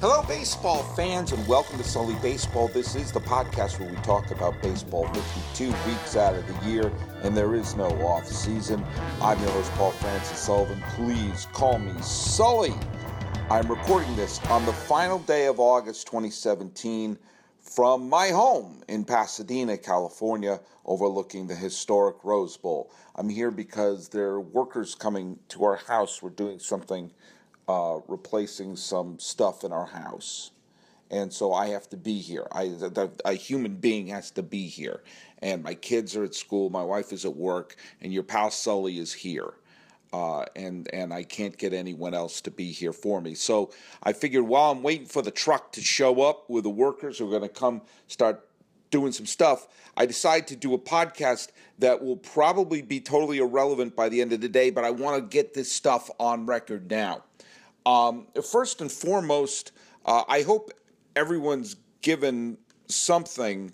Hello, baseball fans, and welcome to Sully Baseball. This is the podcast where we talk about baseball 52 weeks out of the year, and there is no off season. I'm your host, Paul Francis Sullivan. Please call me Sully. I'm recording this on the final day of August 2017 from my home in Pasadena, California, overlooking the historic Rose Bowl. I'm here because there are workers coming to our house. We're doing something uh, replacing some stuff in our house. And so I have to be here. I, the, a human being has to be here. And my kids are at school, my wife is at work, and your pal Sully is here. Uh, and and I can't get anyone else to be here for me. So I figured while I'm waiting for the truck to show up with the workers who are going to come start doing some stuff, I decided to do a podcast that will probably be totally irrelevant by the end of the day, but I want to get this stuff on record now. Um, first and foremost, uh, I hope everyone's given something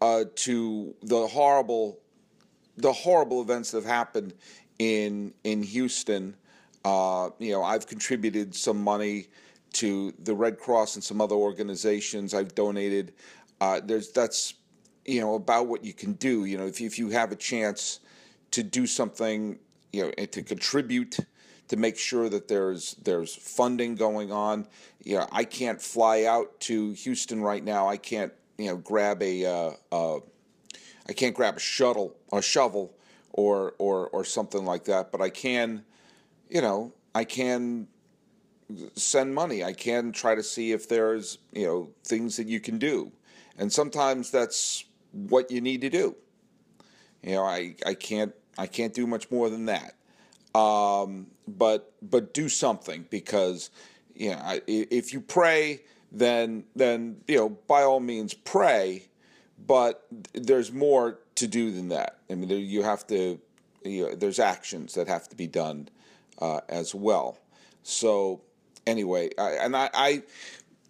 uh, to the horrible, the horrible events that have happened in in Houston. Uh, you know, I've contributed some money to the Red Cross and some other organizations. I've donated. Uh, there's that's you know about what you can do. You know, if if you have a chance to do something, you know, and to contribute to make sure that there's there's funding going on. You know, I can't fly out to Houston right now. I can't you know grab a uh, uh, I can't grab a shuttle a shovel or or or something like that. But I can, you know, I can send money. I can try to see if there's you know things that you can do, and sometimes that's what you need to do. You know, I I can't I can't do much more than that. Um, but but do something because you know if you pray, then then you know by all means pray, but there's more to do than that. I mean, you have to you know, there's actions that have to be done uh, as well. So anyway, I, and I, I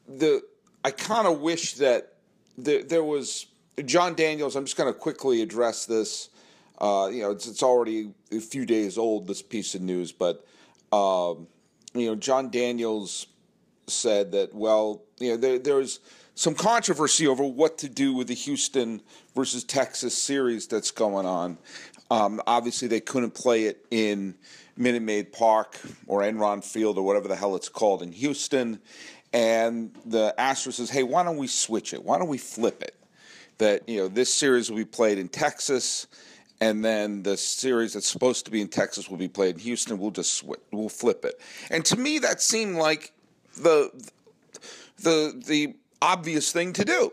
the I kind of wish that there, there was Jon Daniels. I'm just going to quickly address this. Uh, you know, it's, it's already a few days old, this piece of news, but, um, you know, Jon Daniels said that, well, you know, there, there's some controversy over what to do with the Houston versus Texas series that's going on. Um, obviously, they couldn't play it in Minute Maid Park or Enron Field or whatever the hell it's called in Houston. And the Astros says, hey, why don't we switch it? Why don't we flip it? That, you know, this series will be played in Texas and then the series that's supposed to be in Texas will be played in Houston. We'll just we'll flip it. And to me, that seemed like the the the obvious thing to do.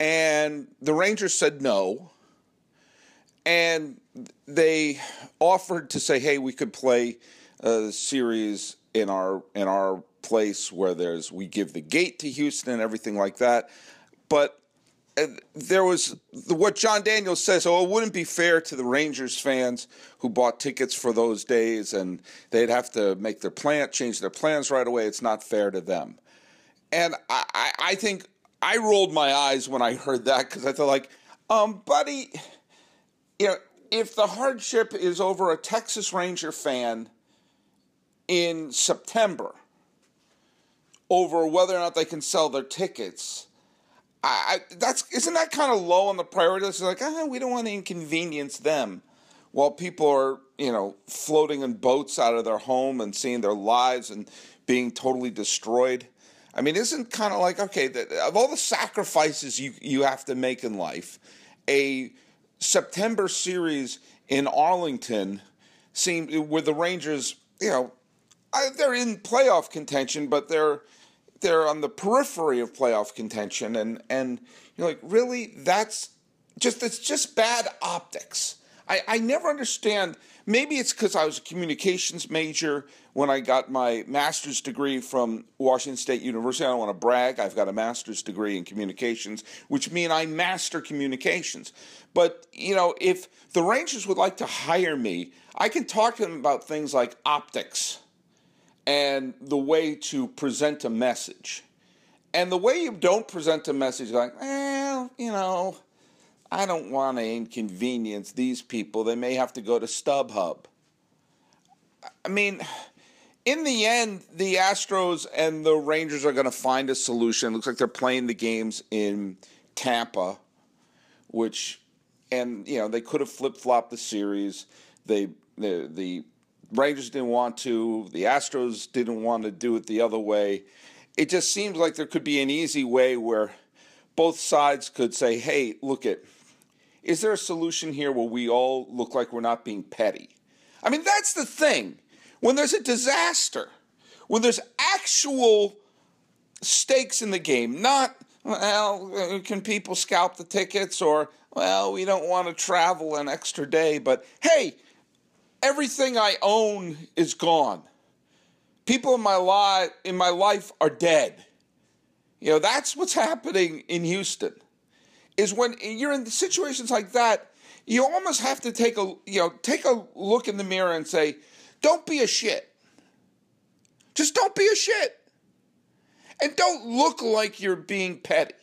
And the Rangers said no. And they offered to say, "Hey, we could play uh, a series in our in our place where there's we give the gate to Houston and everything like that." But there was what Jon Daniels says. Oh, it wouldn't be fair to the Rangers fans who bought tickets for those days, and they'd have to make their plan, change their plans right away. It's not fair to them. And I, I think I rolled my eyes when I heard that because I thought, like, um, buddy, you know, if the hardship is over a Texas Ranger fan in September over whether or not they can sell their tickets I, I that's isn't that kind of low on the priority list? Like, ah, we don't want to inconvenience them while people are, you know, floating in boats out of their home and seeing their lives and being totally destroyed. I mean, isn't kind of like okay, the, of all the sacrifices you you have to make in life, a September series in Arlington seemed where the Rangers, you know, they're in playoff contention, but they're they're on the periphery of playoff contention, and and you're like, really, that's just it's just bad optics. I, I never understand. Maybe it's because I was a communications major when I got my master's degree from Washington State University. I don't want to brag. I've got a master's degree in communications, which means I master communications. But, you know, if the Rangers would like to hire me, I can talk to them about things like optics and the way to present a message. And the way you don't present a message, like, well, you know, I don't want to inconvenience these people. They may have to go to StubHub. I mean, in the end, the Astros and the Rangers are going to find a solution. It looks like they're playing the games in Tampa, which, and you know, they could have flip flopped the series. They the the Rangers didn't want to. The Astros didn't want to do it the other way. It just seems like there could be an easy way where both sides could say, "Hey, look at." Is there a solution here where we all look like we're not being petty? I mean, that's the thing when there's a disaster, when there's actual stakes in the game, not, well, can people scalp the tickets or, well, we don't want to travel an extra day, but hey, everything I own is gone. People in my life in my life are dead. You know, that's what's happening in Houston. Is when you're in situations like that, you almost have to take a you know, take a look in the mirror and say, don't be a shit. Just don't be a shit. And don't look like you're being petty.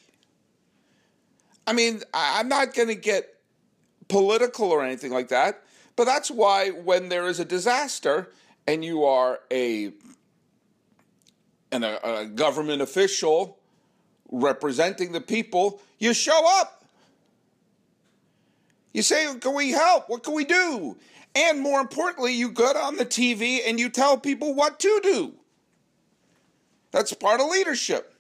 I mean, I'm not going to get political or anything like that, but that's why when there is a disaster and you are a, an, a, a government official representing the people, you show up. You say, Can we help? What can we do? And more importantly, you get on the TV and you tell people what to do. That's part of leadership.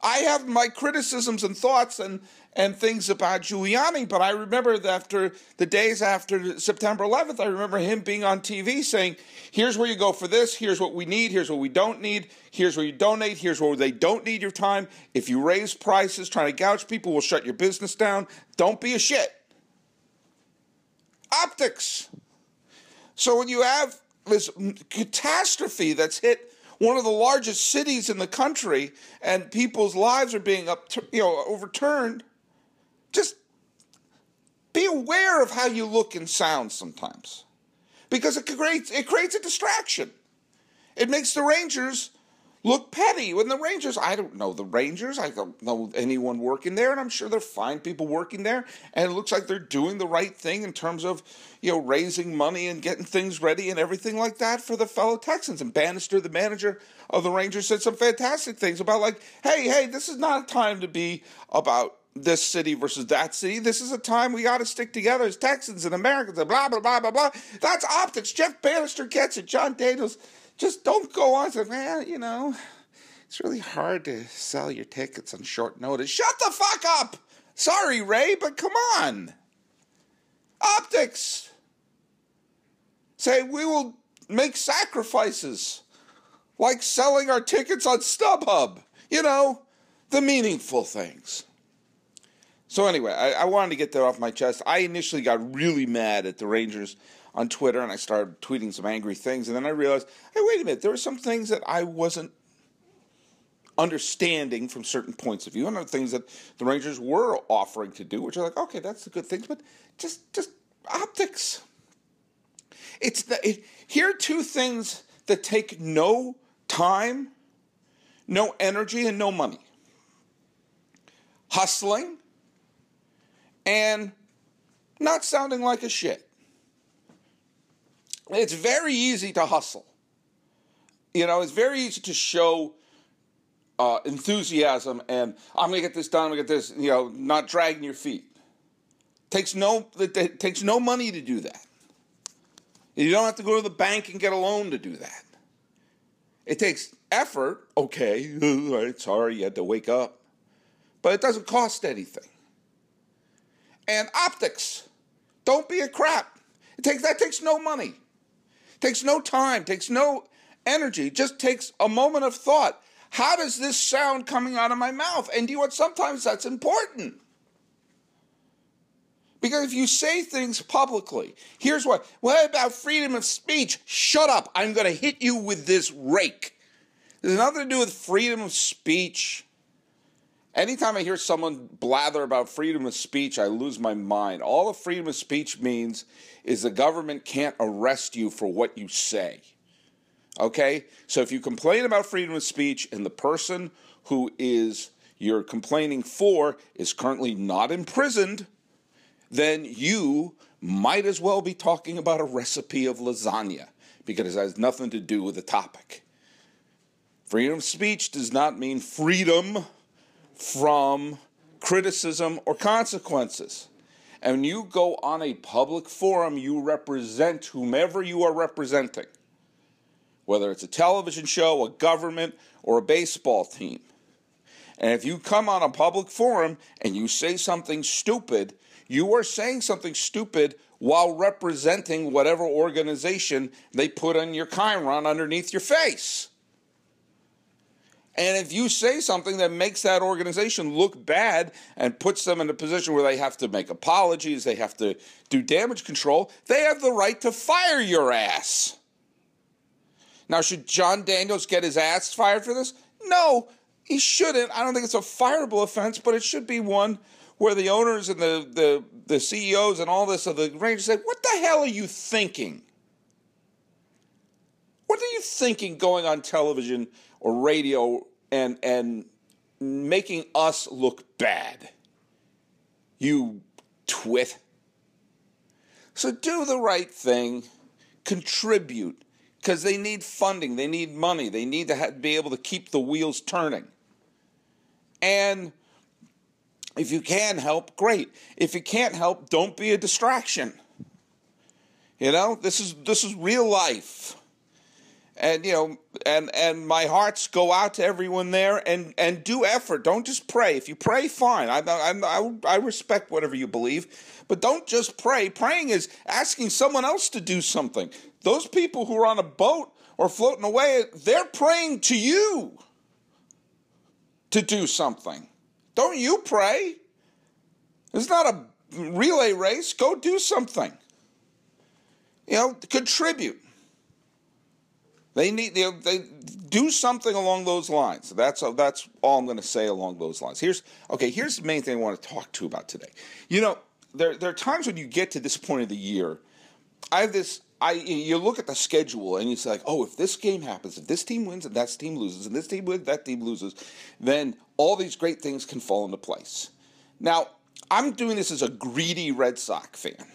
I have my criticisms and thoughts and, and things about Giuliani, but I remember after the days after September 11th, I remember him being on TV saying, here's where you go for this, here's what we need, here's what we don't need, here's where you donate, here's where they don't need your time. If you raise prices trying to gouge people, we'll shut your business down. Don't be a shit optics. So when you have this catastrophe that's hit one of the largest cities in the country and people's lives are being up, you know, overturned, just be aware of how you look and sound sometimes. Because it creates it creates a distraction. It makes the Rangers look petty when the Rangers, I don't know the Rangers, I don't know anyone working there, and I'm sure they're fine people working there, and it looks like they're doing the right thing in terms of, you know, raising money and getting things ready and everything like that for the fellow Texans. And Banister, the manager of the Rangers, said some fantastic things about like, hey, hey, this is not a time to be about this city versus that city. This is a time we got to stick together as Texans and Americans and blah, blah, blah, blah, blah. That's optics. Jeff Banister gets it. Jon Daniels just don't go on say, man, you know, it's really hard to sell your tickets on short notice. Shut the fuck up! Sorry, Ray, but come on. Optics. Say, we will make sacrifices, like selling our tickets on StubHub. You know, the meaningful things. So, anyway, I, I wanted to get that off my chest. I initially got really mad at the Rangers on Twitter and I started tweeting some angry things. And then I realized, hey, wait a minute, there were some things that I wasn't understanding from certain points of view and other things that the Rangers were offering to do, which are like, okay, that's the good things, but just just optics. It's the it, here are two things that take no time, no energy, and no money. Hustling and not sounding like a shit. It's very easy to hustle. You know, it's very easy to show uh, enthusiasm and I'm going to get this done. I'm going to get this. You know, not dragging your feet. Takes no it takes no money to do that. You don't have to go to the bank and get a loan to do that. It takes effort. Okay, sorry you had to wake up, but it doesn't cost anything. And optics, don't be a crap. It takes that takes no money. Takes no time, takes no energy, just takes a moment of thought. How does this sound coming out of my mouth? And do you know what? Sometimes that's important. Because if you say things publicly, here's what. What about freedom of speech? Shut up. I'm going to hit you with this rake. There's nothing to do with freedom of speech. Anytime I hear someone blather about freedom of speech, I lose my mind. All the freedom of speech means is the government can't arrest you for what you say. Okay? So if you complain about freedom of speech and the person who is you're complaining for is currently not imprisoned, then you might as well be talking about a recipe of lasagna because it has nothing to do with the topic. Freedom of speech does not mean freedom from criticism or consequences. And when you go on a public forum, you represent whomever you are representing, whether it's a television show, a government, or a baseball team. And if you come on a public forum and you say something stupid, you are saying something stupid while representing whatever organization they put on your chyron underneath your face. And if you say something that makes that organization look bad and puts them in a position where they have to make apologies, they have to do damage control, they have the right to fire your ass. Now, should Jon Daniels get his ass fired for this? No, he shouldn't. I don't think it's a fireable offense, but it should be one where the owners and the, the, the CEOs and all this of the Rangers say, What the hell are you thinking? What are you thinking going on television or radio and and making us look bad? You twit. So do the right thing, contribute, because they need funding, they need money, they need to be able to keep the wheels turning. And if you can help, great. If you can't help, don't be a distraction. You know, this is this is real life. And you know, and and my hearts go out to everyone there, and and do effort. Don't just pray. If you pray, fine. I I I respect whatever you believe, but don't just pray. Praying is asking someone else to do something. Those people who are on a boat or floating away, they're praying to you to do something. Don't you pray? It's not a relay race. Go do something. You know, contribute. They need they, they do something along those lines. That's that's all I'm going to say along those lines. Here's okay. Here's the main thing I want to talk to about today. You know, there there are times when you get to this point of the year. I have this I you look at the schedule and you say like, oh, if this game happens, if this team wins and that team loses, and this team wins, that team loses, then all these great things can fall into place. Now, I'm doing this as a greedy Red Sox fan.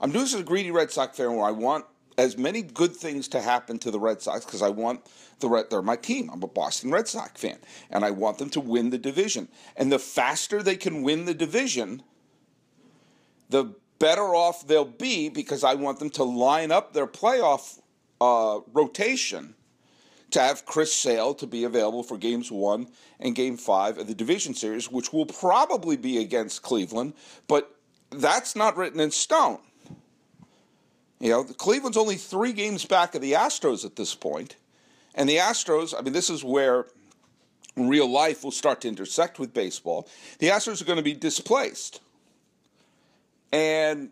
I'm doing this as a greedy Red Sox fan where I want as many good things to happen to the Red Sox because I want the Red. They're my team. I'm a Boston Red Sox fan, and I want them to win the division. And the faster they can win the division, the better off they'll be because I want them to line up their playoff uh, rotation to have Chris Sale to be available for games one and game five of the division series, which will probably be against Cleveland, but that's not written in stone. You know, Cleveland's only three games back of the Astros at this point, and the Astros, I mean, this is where real life will start to intersect with baseball. The Astros are going to be displaced. And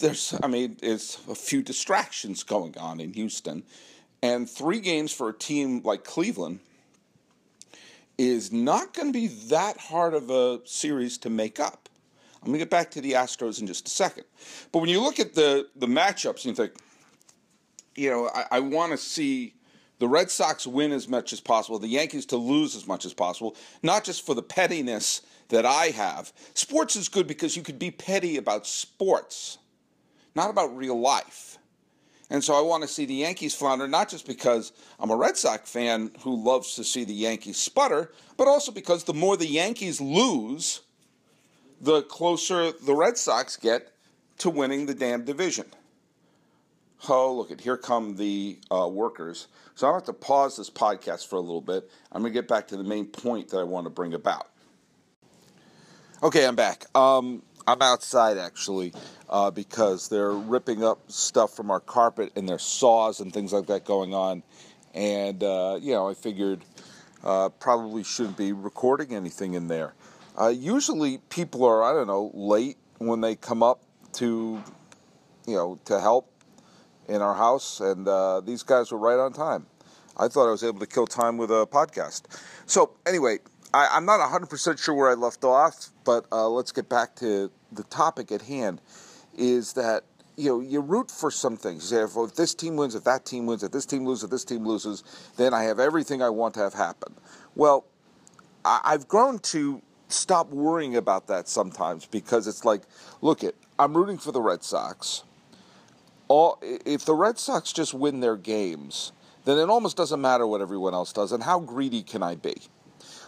there's, I mean, it's a few distractions going on in Houston. And three games for a team like Cleveland is not going to be that hard of a series to make up. I'm going to get back to the Astros in just a second. But when you look at the, the matchups, and you think, you know, I, I want to see the Red Sox win as much as possible, the Yankees to lose as much as possible, not just for the pettiness that I have. Sports is good because you could be petty about sports, not about real life. And so I want to see the Yankees flounder, not just because I'm a Red Sox fan who loves to see the Yankees sputter, but also because the more the Yankees lose, the closer the Red Sox get to winning the damn division. Oh, look at here come the uh, workers. So I have to pause this podcast for a little bit. I'm going to get back to the main point that I want to bring about. Okay, I'm back. Um, I'm outside actually uh, because they're ripping up stuff from our carpet and there's saws and things like that going on. And, uh, you know, I figured uh, probably shouldn't be recording anything in there. Uh, usually people are, I don't know, late when they come up to, you know, to help in our house. And uh, these guys were right on time. I thought I was able to kill time with a podcast. So, anyway, I, am not 100% sure where I left off, but uh, let's get back to the topic at hand. Is that you know you root for some things. You say, if, if this team wins, if that team wins, if this team loses, if this team loses, then I have everything I want to have happen. Well, I, I've grown to stop worrying about that sometimes because it's like, look it, I'm rooting for the Red Sox. all, if the Red Sox just win their games, then it almost doesn't matter what everyone else does. And how greedy can I be?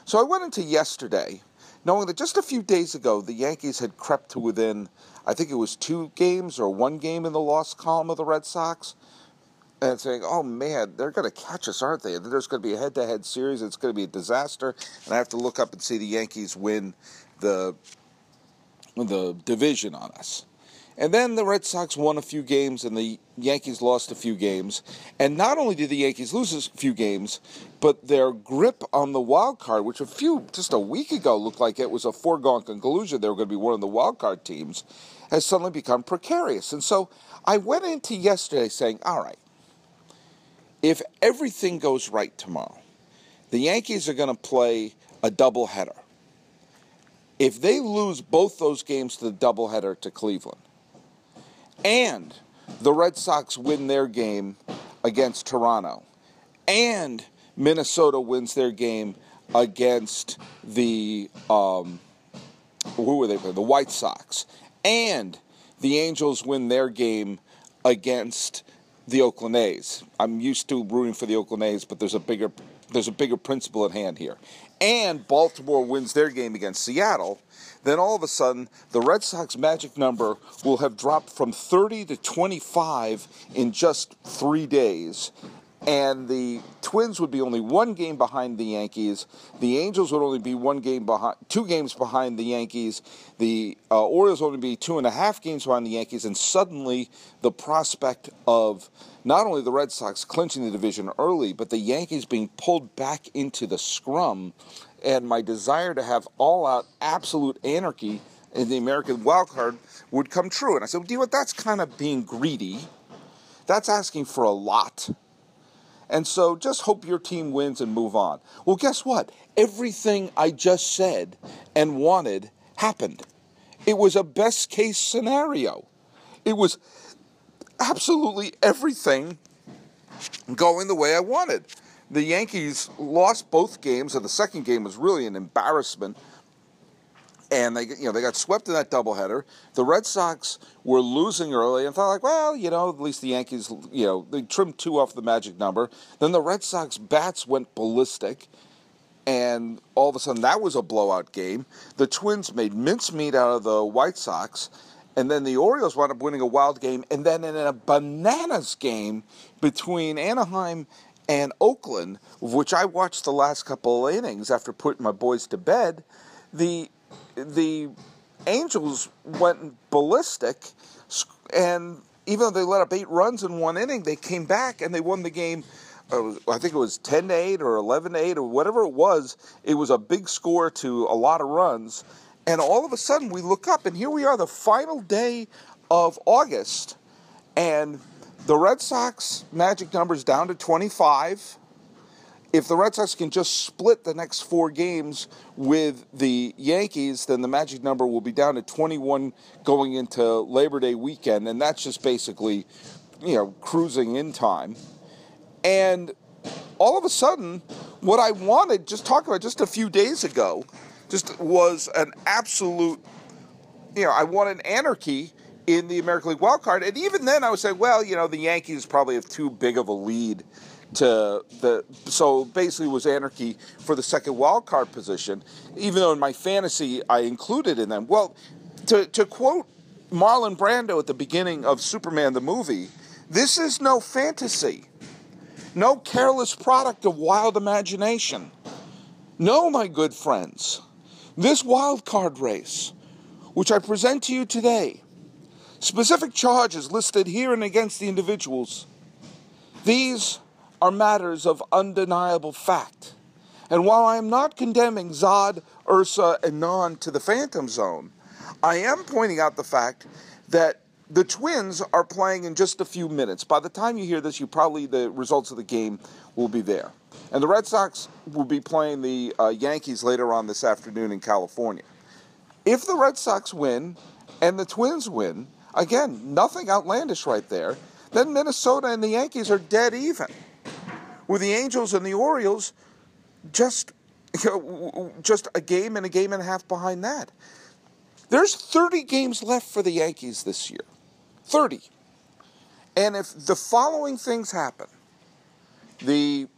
So I went into yesterday knowing that just a few days ago the Yankees had crept to within, I think it was two games or one game in the loss column of the Red Sox. And saying, oh man, they're going to catch us, aren't they? There's going to be a head to head series. It's going to be a disaster. And I have to look up and see the Yankees win the, the division on us. And then the Red Sox won a few games and the Yankees lost a few games. And not only did the Yankees lose a few games, but their grip on the wild card, which a few just a week ago looked like it was a foregone conclusion they were going to be one of the wild card teams, has suddenly become precarious. And so I went into yesterday saying, all right, if everything goes right tomorrow, the Yankees are going to play a doubleheader. If they lose both those games to the doubleheader to Cleveland, and the Red Sox win their game against Toronto, and Minnesota wins their game against the um, who were they playing? The White Sox, and the Angels win their game against the Oakland A's. I'm used to rooting for the Oakland A's, but there's a bigger there's a bigger principle at hand here. And Baltimore wins their game against Seattle, then all of a sudden the Red Sox magic number will have dropped from 30 to 25 in just three days. And the Twins would be only one game behind the Yankees. The Angels would only be one game behind, two games behind the Yankees. The uh, Orioles would only be two and a half games behind the Yankees. And suddenly, the prospect of not only the Red Sox clinching the division early, but the Yankees being pulled back into the scrum and my desire to have all out absolute anarchy in the American wild card would come true. And I said, well, do you know what? That's kind of being greedy. That's asking for a lot. And so just hope your team wins and move on. Well, guess what? Everything I just said and wanted happened. It was a best case scenario. It was absolutely everything going the way I wanted the Yankees lost both games, and the second game was really an embarrassment. And they, you know, they got swept in that doubleheader. The Red Sox were losing early, and thought like, well, you know, at least the Yankees, you know, they trimmed two off the magic number. Then the Red Sox bats went ballistic, and all of a sudden that was a blowout game. The Twins made mincemeat out of the White Sox, and then the Orioles wound up winning a wild game. And then in a bananas game between Anaheim and Oakland, which I watched the last couple of innings after putting my boys to bed, the the Angels went ballistic, and even though they let up eight runs in one inning, they came back and they won the game. Uh, I think it was ten to eight or eleven to eight or whatever it was. It was a big score to a lot of runs, and all of a sudden we look up and here we are, the final day of August, and the Red Sox magic number is down to 25. If the Red Sox can just split the next four games with the Yankees, then the magic number will be down to 21 going into Labor Day weekend, and that's just basically, you know, cruising in time. And all of a sudden, what I wanted, just talking about just a few days ago, just was an absolute, you know, I wanted anarchy in the American League wild card. And even then, I would say, well, you know, the Yankees probably have too big of a lead to the. So basically, was anarchy for the second wild card position. Even though in my fantasy I included in them. Well, to to quote Marlon Brando at the beginning of Superman the movie, this is no fantasy, no careless product of wild imagination. No, my good friends, this wild card race, which I present to you today specific charges listed here and against the individuals. These are matters of undeniable fact. And while I am not condemning Zod, Ursa, and Non to the Phantom Zone, I am pointing out the fact that the Twins are playing in just a few minutes. By the time you hear this, you probably the results of the game will be there. And the Red Sox will be playing the uh, Yankees later on this afternoon in California. If the Red Sox win and the Twins win, Again, nothing outlandish right there. Then Minnesota and the Yankees are dead even. With the Angels and the Orioles just you know, just a game and a game and a half behind that. There's 30 games left for the Yankees this year. 30. And if the following things happen, the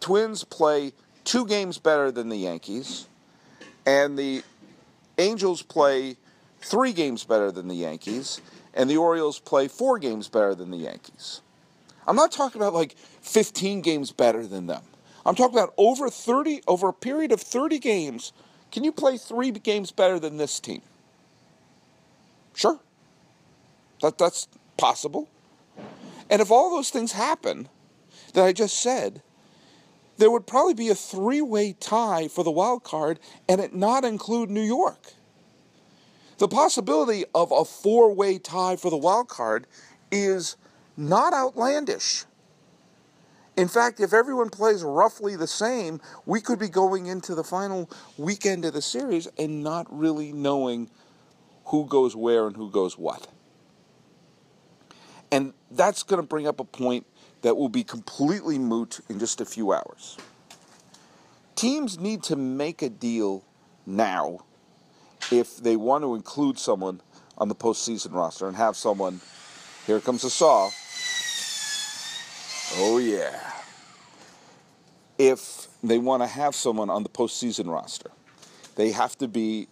Twins play two games better than the Yankees, and the Angels play three games better than the Yankees, and the Orioles play four games better than the Yankees. I'm not talking about like 15 games better than them. I'm talking about over 30 over a period of 30 games. Can you play 3 games better than this team? Sure. That that's possible. And if all those things happen that I just said, there would probably be a three-way tie for the wild card and it not include New York. The possibility of a four-way tie for the wild card is not outlandish. In fact, if everyone plays roughly the same, we could be going into the final weekend of the series and not really knowing who goes where and who goes what. And that's going to bring up a point that will be completely moot in just a few hours. Teams need to make a deal now if they want to include someone on the postseason roster and have someone. Here comes the saw. Oh, yeah. If they want to have someone on the postseason roster, they have to be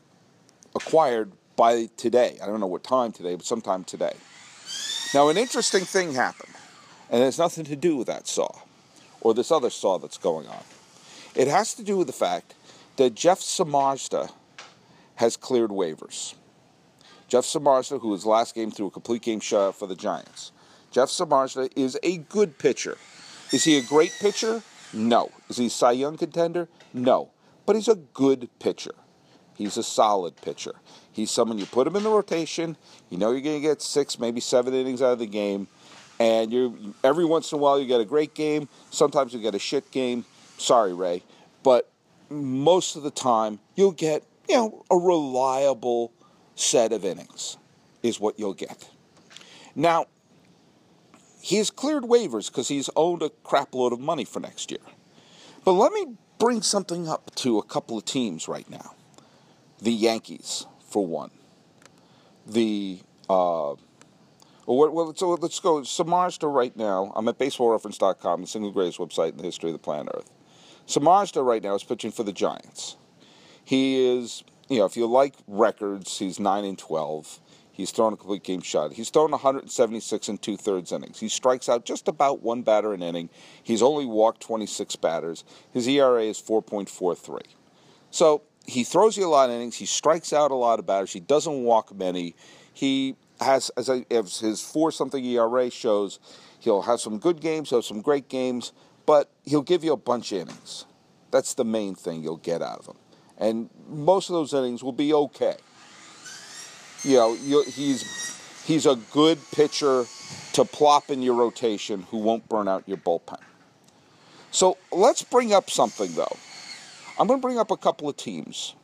acquired by today. I don't know what time today, but sometime today. Now, an interesting thing happened, and it has nothing to do with that saw or this other saw that's going on. It has to do with the fact that Jeff Samardzija has cleared waivers. Jeff Samardzija, who his last game threw a complete game shutout for the Giants. Jeff Samardzija is a good pitcher. Is he a great pitcher? No. Is he a Cy Young contender? No. But he's a good pitcher. He's a solid pitcher. He's someone you put him in the rotation. You know you're going to get six, maybe seven innings out of the game, and you every once in a while you get a great game. Sometimes you get a shit game. Sorry, Ray, but most of the time you'll get you know a reliable set of innings is what you'll get. Now, he's cleared waivers because he's owed a crapload of money for next year. But let me bring something up to a couple of teams right now. The Yankees for one. The uh, well, let's go. Samardzija right now. I'm at baseballreference.com, the single greatest website in the history of the planet Earth. Samardzija right now is pitching for the Giants. He is, you know, if you like records, he's nine and twelve. He's thrown a complete game shot. He's thrown 176 and two thirds innings. He strikes out just about one batter an inning. He's only walked 26 batters. His ERA is 4.43. So he throws you a lot of innings. He strikes out a lot of batters. He doesn't walk many. He has, as, I, as his four something ERA shows, he'll have some good games, have some great games, but he'll give you a bunch of innings. That's the main thing you'll get out of him. And most of those innings will be okay. You know, he's he's a good pitcher to plop in your rotation who won't burn out your bullpen. So let's bring up something though. I'm going to bring up a couple of teams.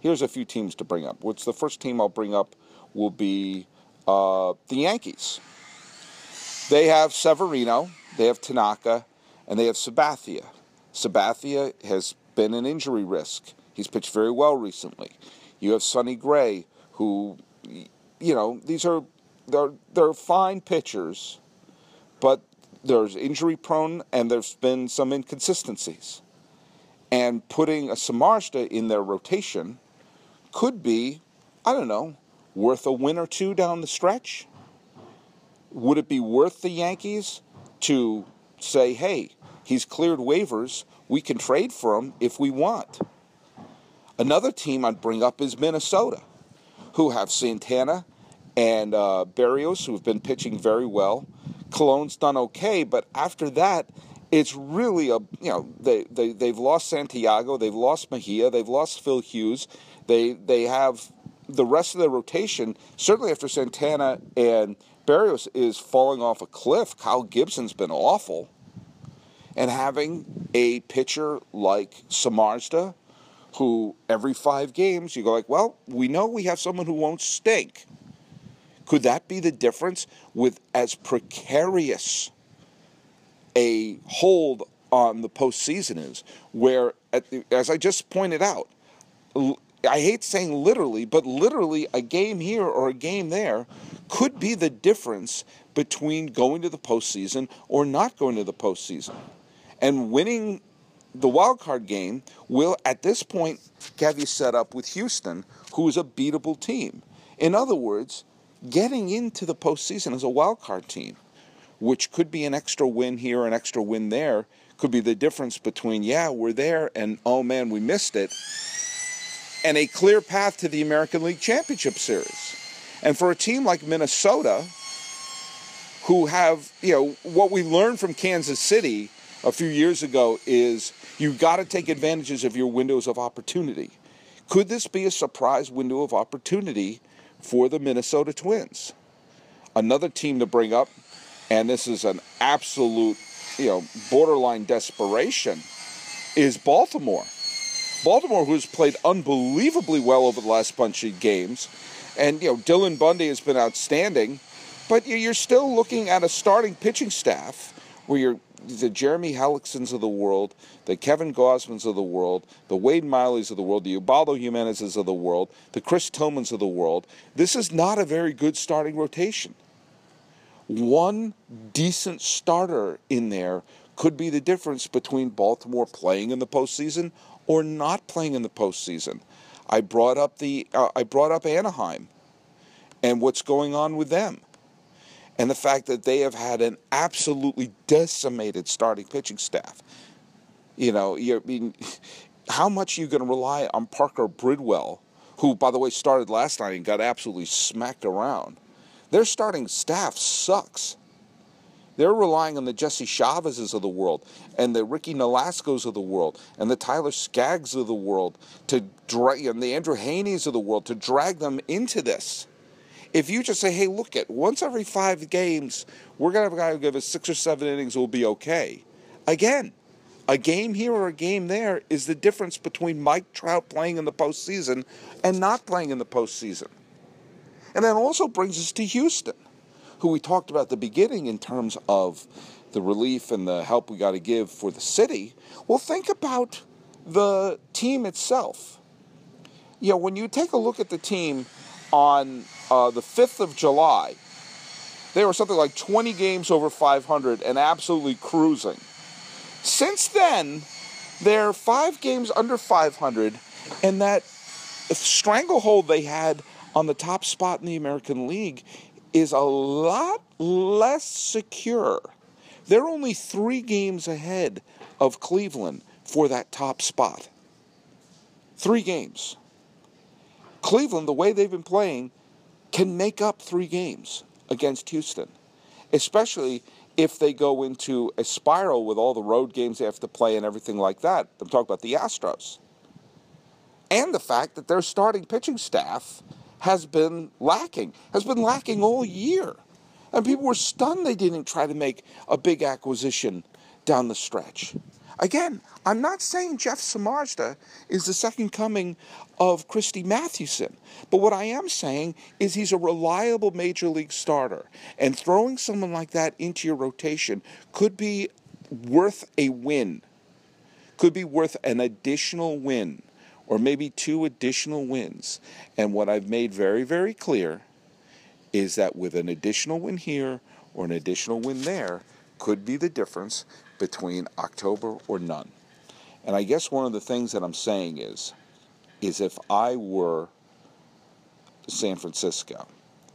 Here's a few teams to bring up. Which the first team I'll bring up will be uh, the Yankees. They have Severino, they have Tanaka, and they have Sabathia. Sabathia has been an injury risk. He's pitched very well recently. You have Sonny Gray, who, you know, these are they're they're fine pitchers, but there's injury prone and there's been some inconsistencies and putting a Samardzija in their rotation could be, I don't know, worth a win or two down the stretch. Would it be worth the Yankees to say, hey, he's cleared waivers, we can trade for him if we want? Another team I'd bring up is Minnesota, who have Santana and uh, Berrios, who have been pitching very well. Colon's done okay, but after that, it's really a you know they, they they've lost Santiago, they've lost Mejia, they've lost Phil Hughes, they they have the rest of the rotation. Certainly after Santana and Berrios is falling off a cliff, Kyle Gibson's been awful, and having a pitcher like Samardzija, who every five games you go like, well, we know we have someone who won't stink. Could that be the difference with as precarious? a hold on the postseason is, where, as I just pointed out, I hate saying literally, but literally a game here or a game there could be the difference between going to the postseason or not going to the postseason. And winning the wild card game will, at this point, have you set up with Houston, who is a beatable team. In other words, getting into the postseason as a wild card team, which could be an extra win here, an extra win there, could be the difference between, yeah, we're there, and oh man, we missed it, and a clear path to the American League Championship Series. And for a team like Minnesota, who have, you know, what we learned from Kansas City a few years ago is you've got to take advantages of your windows of opportunity. Could this be a surprise window of opportunity for the Minnesota Twins? Another team to bring up, and this is an absolute, you know, borderline desperation, is Baltimore. Baltimore, who's played unbelievably well over the last bunch of games, and you know Dylan Bundy has been outstanding, but you're still looking at a starting pitching staff where you're the Jeremy Hellicksons of the world, the Kevin Gausmans of the world, the Wade Mileys of the world, the Ubaldo Jimenezes of the world, the Chris Tillmans of the world. This is not a very good starting rotation. One decent starter in there could be the difference between Baltimore playing in the postseason or not playing in the postseason. I brought up the uh, I brought up Anaheim and what's going on with them. And the fact that they have had an absolutely decimated starting pitching staff. You know, I mean how much are you going to rely on Parker Bridwell, who by the way started last night and got absolutely smacked around. Their starting staff sucks. They're relying on the Jesse Chavezes of the world and the Ricky Nolascos of the world and the Tyler Skaggs of the world to drag and the Andrew Heaney's of the world to drag them into this. If you just say, hey, look at once every five games, we're gonna have a guy who give us six or seven innings we'll be okay. Again, a game here or a game there is the difference between Mike Trout playing in the postseason and not playing in the postseason. And that also brings us to Houston who we talked about at the beginning in terms of the relief and the help we got to give for the city, well, think about the team itself. You know, when you take a look at the team on uh, the 5th of July, they were something like 20 games over 500 and absolutely cruising. Since then, they're five games under 500, and that stranglehold they had on the top spot in the American League is a lot less secure. They're only three games ahead of Cleveland for that top spot. Three games. Cleveland, the way they've been playing, can make up three games against Houston, especially if they go into a spiral with all the road games they have to play and everything like that. I'm talking about the Astros. And the fact that their starting pitching staff has been lacking, has been lacking all year. And people were stunned they didn't try to make a big acquisition down the stretch. Again, I'm not saying Jeff Samardzija is the second coming of Christy Mathewson, but what I am saying is he's a reliable major league starter, and throwing someone like that into your rotation could be worth a win, could be worth an additional win or maybe two additional wins. And what I've made very, very clear is that with an additional win here or an additional win there could be the difference between October or none. And I guess one of the things that I'm saying is is if I were San Francisco,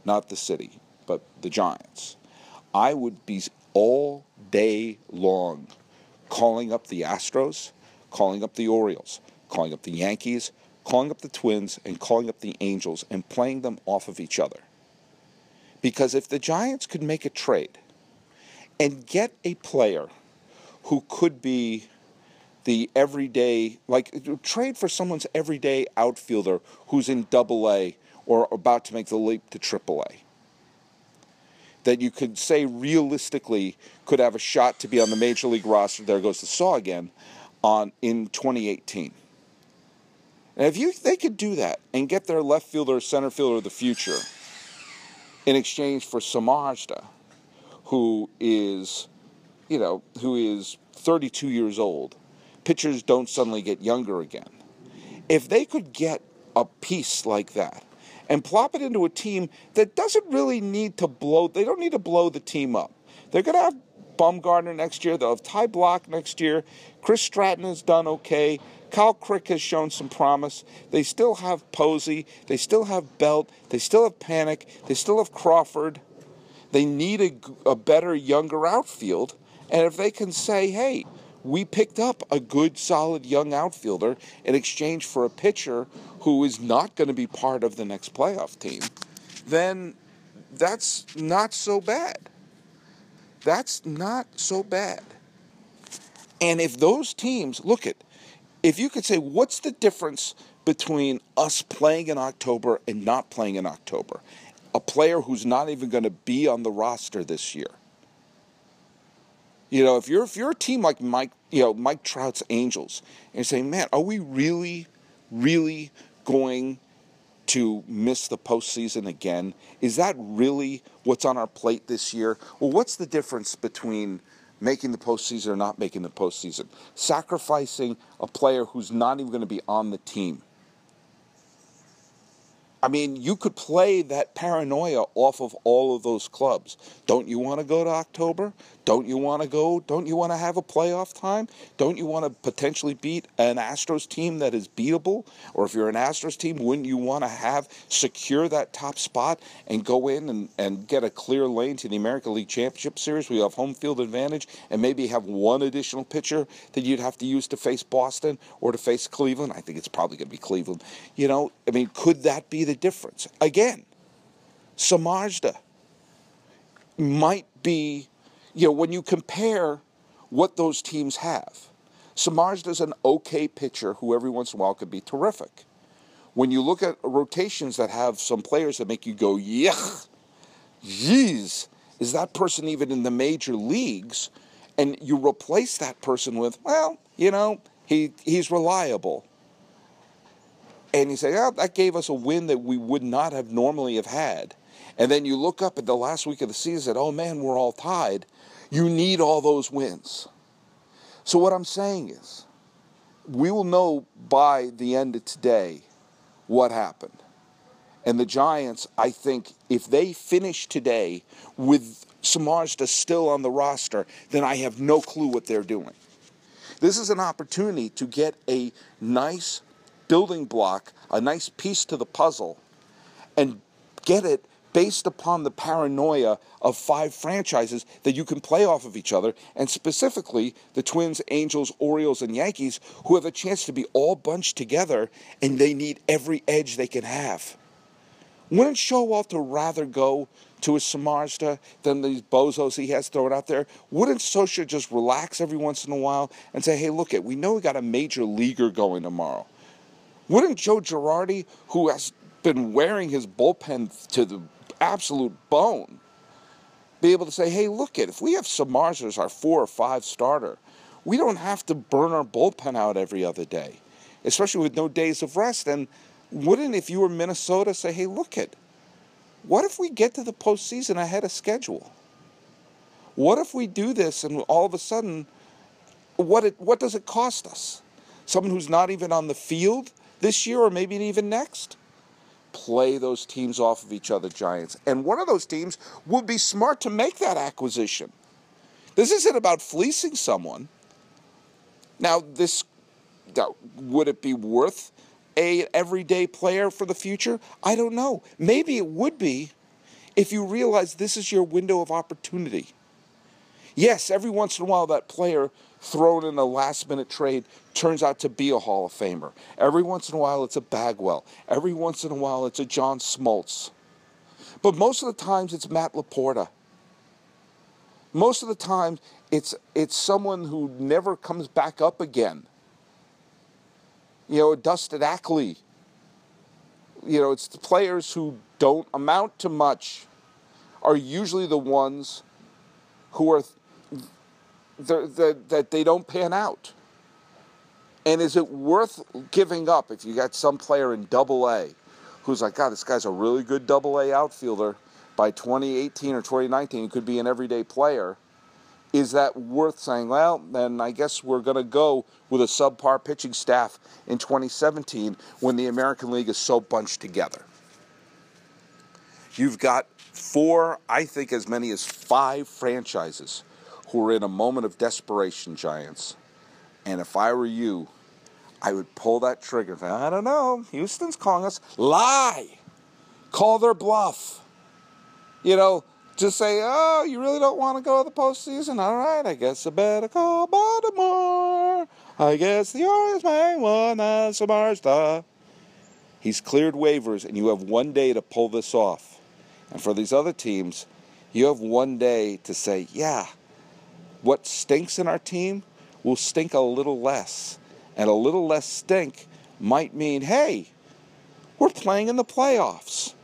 not the city, but the Giants, I would be all day long calling up the Astros, calling up the Orioles, calling up the Yankees, calling up the Twins, and calling up the Angels and playing them off of each other. Because if the Giants could make a trade and get a player who could be the everyday, like trade for someone's everyday outfielder who's in double A or about to make the leap to triple A. That you could say realistically could have a shot to be on the major league roster. There goes the saw again on in 2018. And if you they could do that and get their left fielder, center fielder of the future in exchange for Samardzija, who is, you know, who is 32 years old, pitchers don't suddenly get younger again. If they could get a piece like that, and plop it into a team that doesn't really need to blow, they don't need to blow the team up. They're going to have Bumgarner next year. They'll have Ty Blach next year. Chris Stratton has done okay. Kyle Crick has shown some promise. They still have Posey. They still have Belt. They still have Panik. They still have Crawford. They need a, a better, younger outfield. And if they can say, hey, we picked up a good, solid young outfielder in exchange for a pitcher who is not going to be part of the next playoff team, then that's not so bad. That's not so bad. And if those teams, look at, if you could say, what's the difference between us playing in October and not playing in October? A player who's not even going to be on the roster this year. You know, if you're if you're a team like Mike, you know Mike Trout's Angels, and saying, man, are we really, really going to miss the postseason again? Is that really what's on our plate this year? Well, what's the difference between making the postseason or not making the postseason? Sacrificing a player who's not even going to be on the team. I mean, you could play that paranoia off of all of those clubs. Don't you want to go to October? Don't you want to go? Don't you want to have a playoff time? Don't you want to potentially beat an Astros team that is beatable? Or if you're an Astros team, wouldn't you want to have secure that top spot and go in and, and get a clear lane to the American League Championship Series where you have home field advantage and maybe have one additional pitcher that you'd have to use to face Boston or to face Cleveland? I think it's probably going to be Cleveland. You know, I mean, could that be the difference? Again, Samardzija might be you know, when you compare what those teams have, Samardzija an okay pitcher who every once in a while could be terrific. When you look at rotations that have some players that make you go, yuck, jeez, is that person even in the major leagues? And you replace that person with, well, you know, he, he's reliable. And you say, oh, that gave us a win that we would not have normally have had. And then you look up at the last week of the season, oh man, we're all tied. You need all those wins. So, what I'm saying is, we will know by the end of today what happened. And the Giants, I think, if they finish today with Samardzija still on the roster, then I have no clue what they're doing. This is an opportunity to get a nice building block, a nice piece to the puzzle, and get it based upon the paranoia of five franchises that you can play off of each other, and specifically the Twins, Angels, Orioles, and Yankees, who have a chance to be all bunched together and they need every edge they can have. Wouldn't Showalter rather go to a Samardzija than these bozos he has thrown out there? Wouldn't Scioscia just relax every once in a while and say, hey, look, it, we know we got a major leaguer going tomorrow? Wouldn't Joe Girardi, who has been wearing his bullpen to the absolute bone, be able to say, hey, look at if we have Samardzija as our four or five starter, we don't have to burn our bullpen out every other day, especially with no days of rest. And wouldn't, if you were Minnesota, say, hey, look at what if we get to the postseason ahead of schedule? What if we do this and all of a sudden, what it, what does it cost us? Someone who's not even on the field this year or maybe even next? Play those teams off of each other, Giants. And one of those teams would be smart to make that acquisition. This isn't about fleecing someone. Now, this would it be worth a everyday player for the future? I don't know. Maybe it would be if you realize this is your window of opportunity. Yes, every once in a while that player thrown in a last minute trade turns out to be a Hall of Famer. Every once in a while it's a Bagwell. Every once in a while it's a John Smoltz. But most of the times it's Matt LaPorta. Most of the time it's it's someone who never comes back up again. You know, Dustin Ackley. You know, it's the players who don't amount to much are usually the ones who are that they don't pan out? And is it worth giving up if you got some player in double A who's like, God, this guy's a really good double A outfielder by 2018 or 2019, he could be an everyday player. Is that worth saying, well, then I guess we're going to go with a subpar pitching staff in 2017 when the American League is so bunched together? You've got four, I think as many as five franchises who are in a moment of desperation, Giants. And if I were you, I would pull that trigger. I don't know. Houston's calling us. Lie. Call their bluff. You know, just say, oh, you really don't want to go to the postseason? All right, I guess I better call Baltimore. I guess the Orioles may want Samardzija. He's cleared waivers, and you have one day to pull this off. And for these other teams, you have one day to say, yeah, what stinks in our team will stink a little less. And a little less stink might mean, hey, we're playing in the playoffs.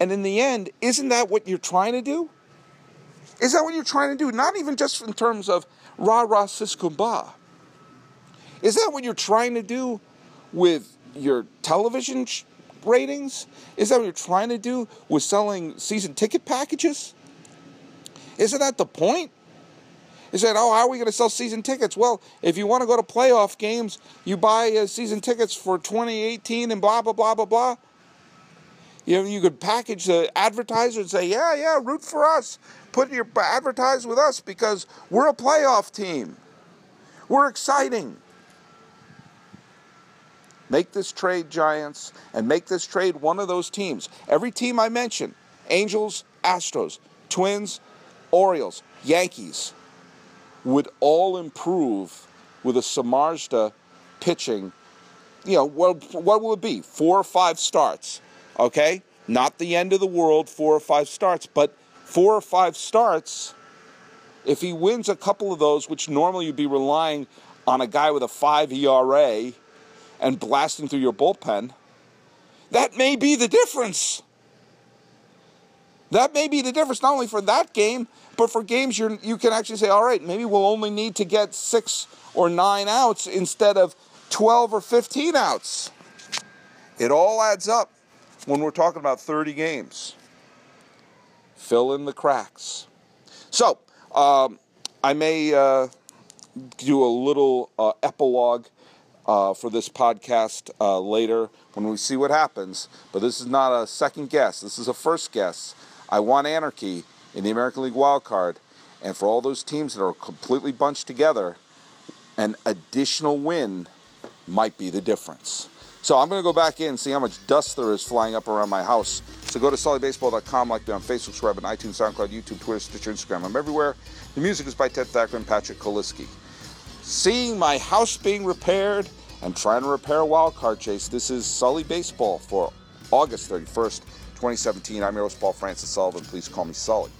And in the end, isn't that what you're trying to do? Is that what you're trying to do? Not even just in terms of rah rah siskumba. Is that what you're trying to do with your television sh- ratings? Is that what you're trying to do with selling season ticket packages? Isn't that the point? Is said, oh, how are we going to sell season tickets? Well, if you want to go to playoff games, you buy uh, season tickets for 2018 and blah, blah, blah, blah, blah. You know, you could package the advertiser and say, yeah, yeah, root for us. Put your advertise with us because we're a playoff team. We're exciting. Make this trade, Giants, and make this trade one of those teams. Every team I mentioned Angels, Astros, Twins, Orioles, Yankees would all improve with a Samardzija pitching. You know, what, what will it be? Four or five starts Okay? Not the end of the world, four or five starts, but four or five starts, if he wins a couple of those, which normally you'd be relying on a guy with a five ERA and blasting through your bullpen, that may be the difference. That may be the difference, not only for that game, but for games you you can actually say, all right, maybe we'll only need to get six or nine outs instead of 12 or 15 outs. It all adds up when we're talking about 30 games. Fill in the cracks. So, um, I may uh, do a little uh, epilogue uh, for this podcast uh, later when we see what happens. But this is not a second guess, this is a first guess. I want anarchy in the American League wild card. And for all those teams that are completely bunched together, an additional win might be the difference. So I'm going to go back in and see how much dust there is flying up around my house. So go to sullybaseball.com, like me on Facebook, subscribe on iTunes, SoundCloud, YouTube, Twitter, Stitcher, Instagram. I'm everywhere. The music is by Ted Thacker and Patrick Koliski. Seeing my house being repaired and trying to repair a wild card chase, this is Sully Baseball for August 31st, 2017. I'm your host, Paul Francis Sullivan. Please call me Sully.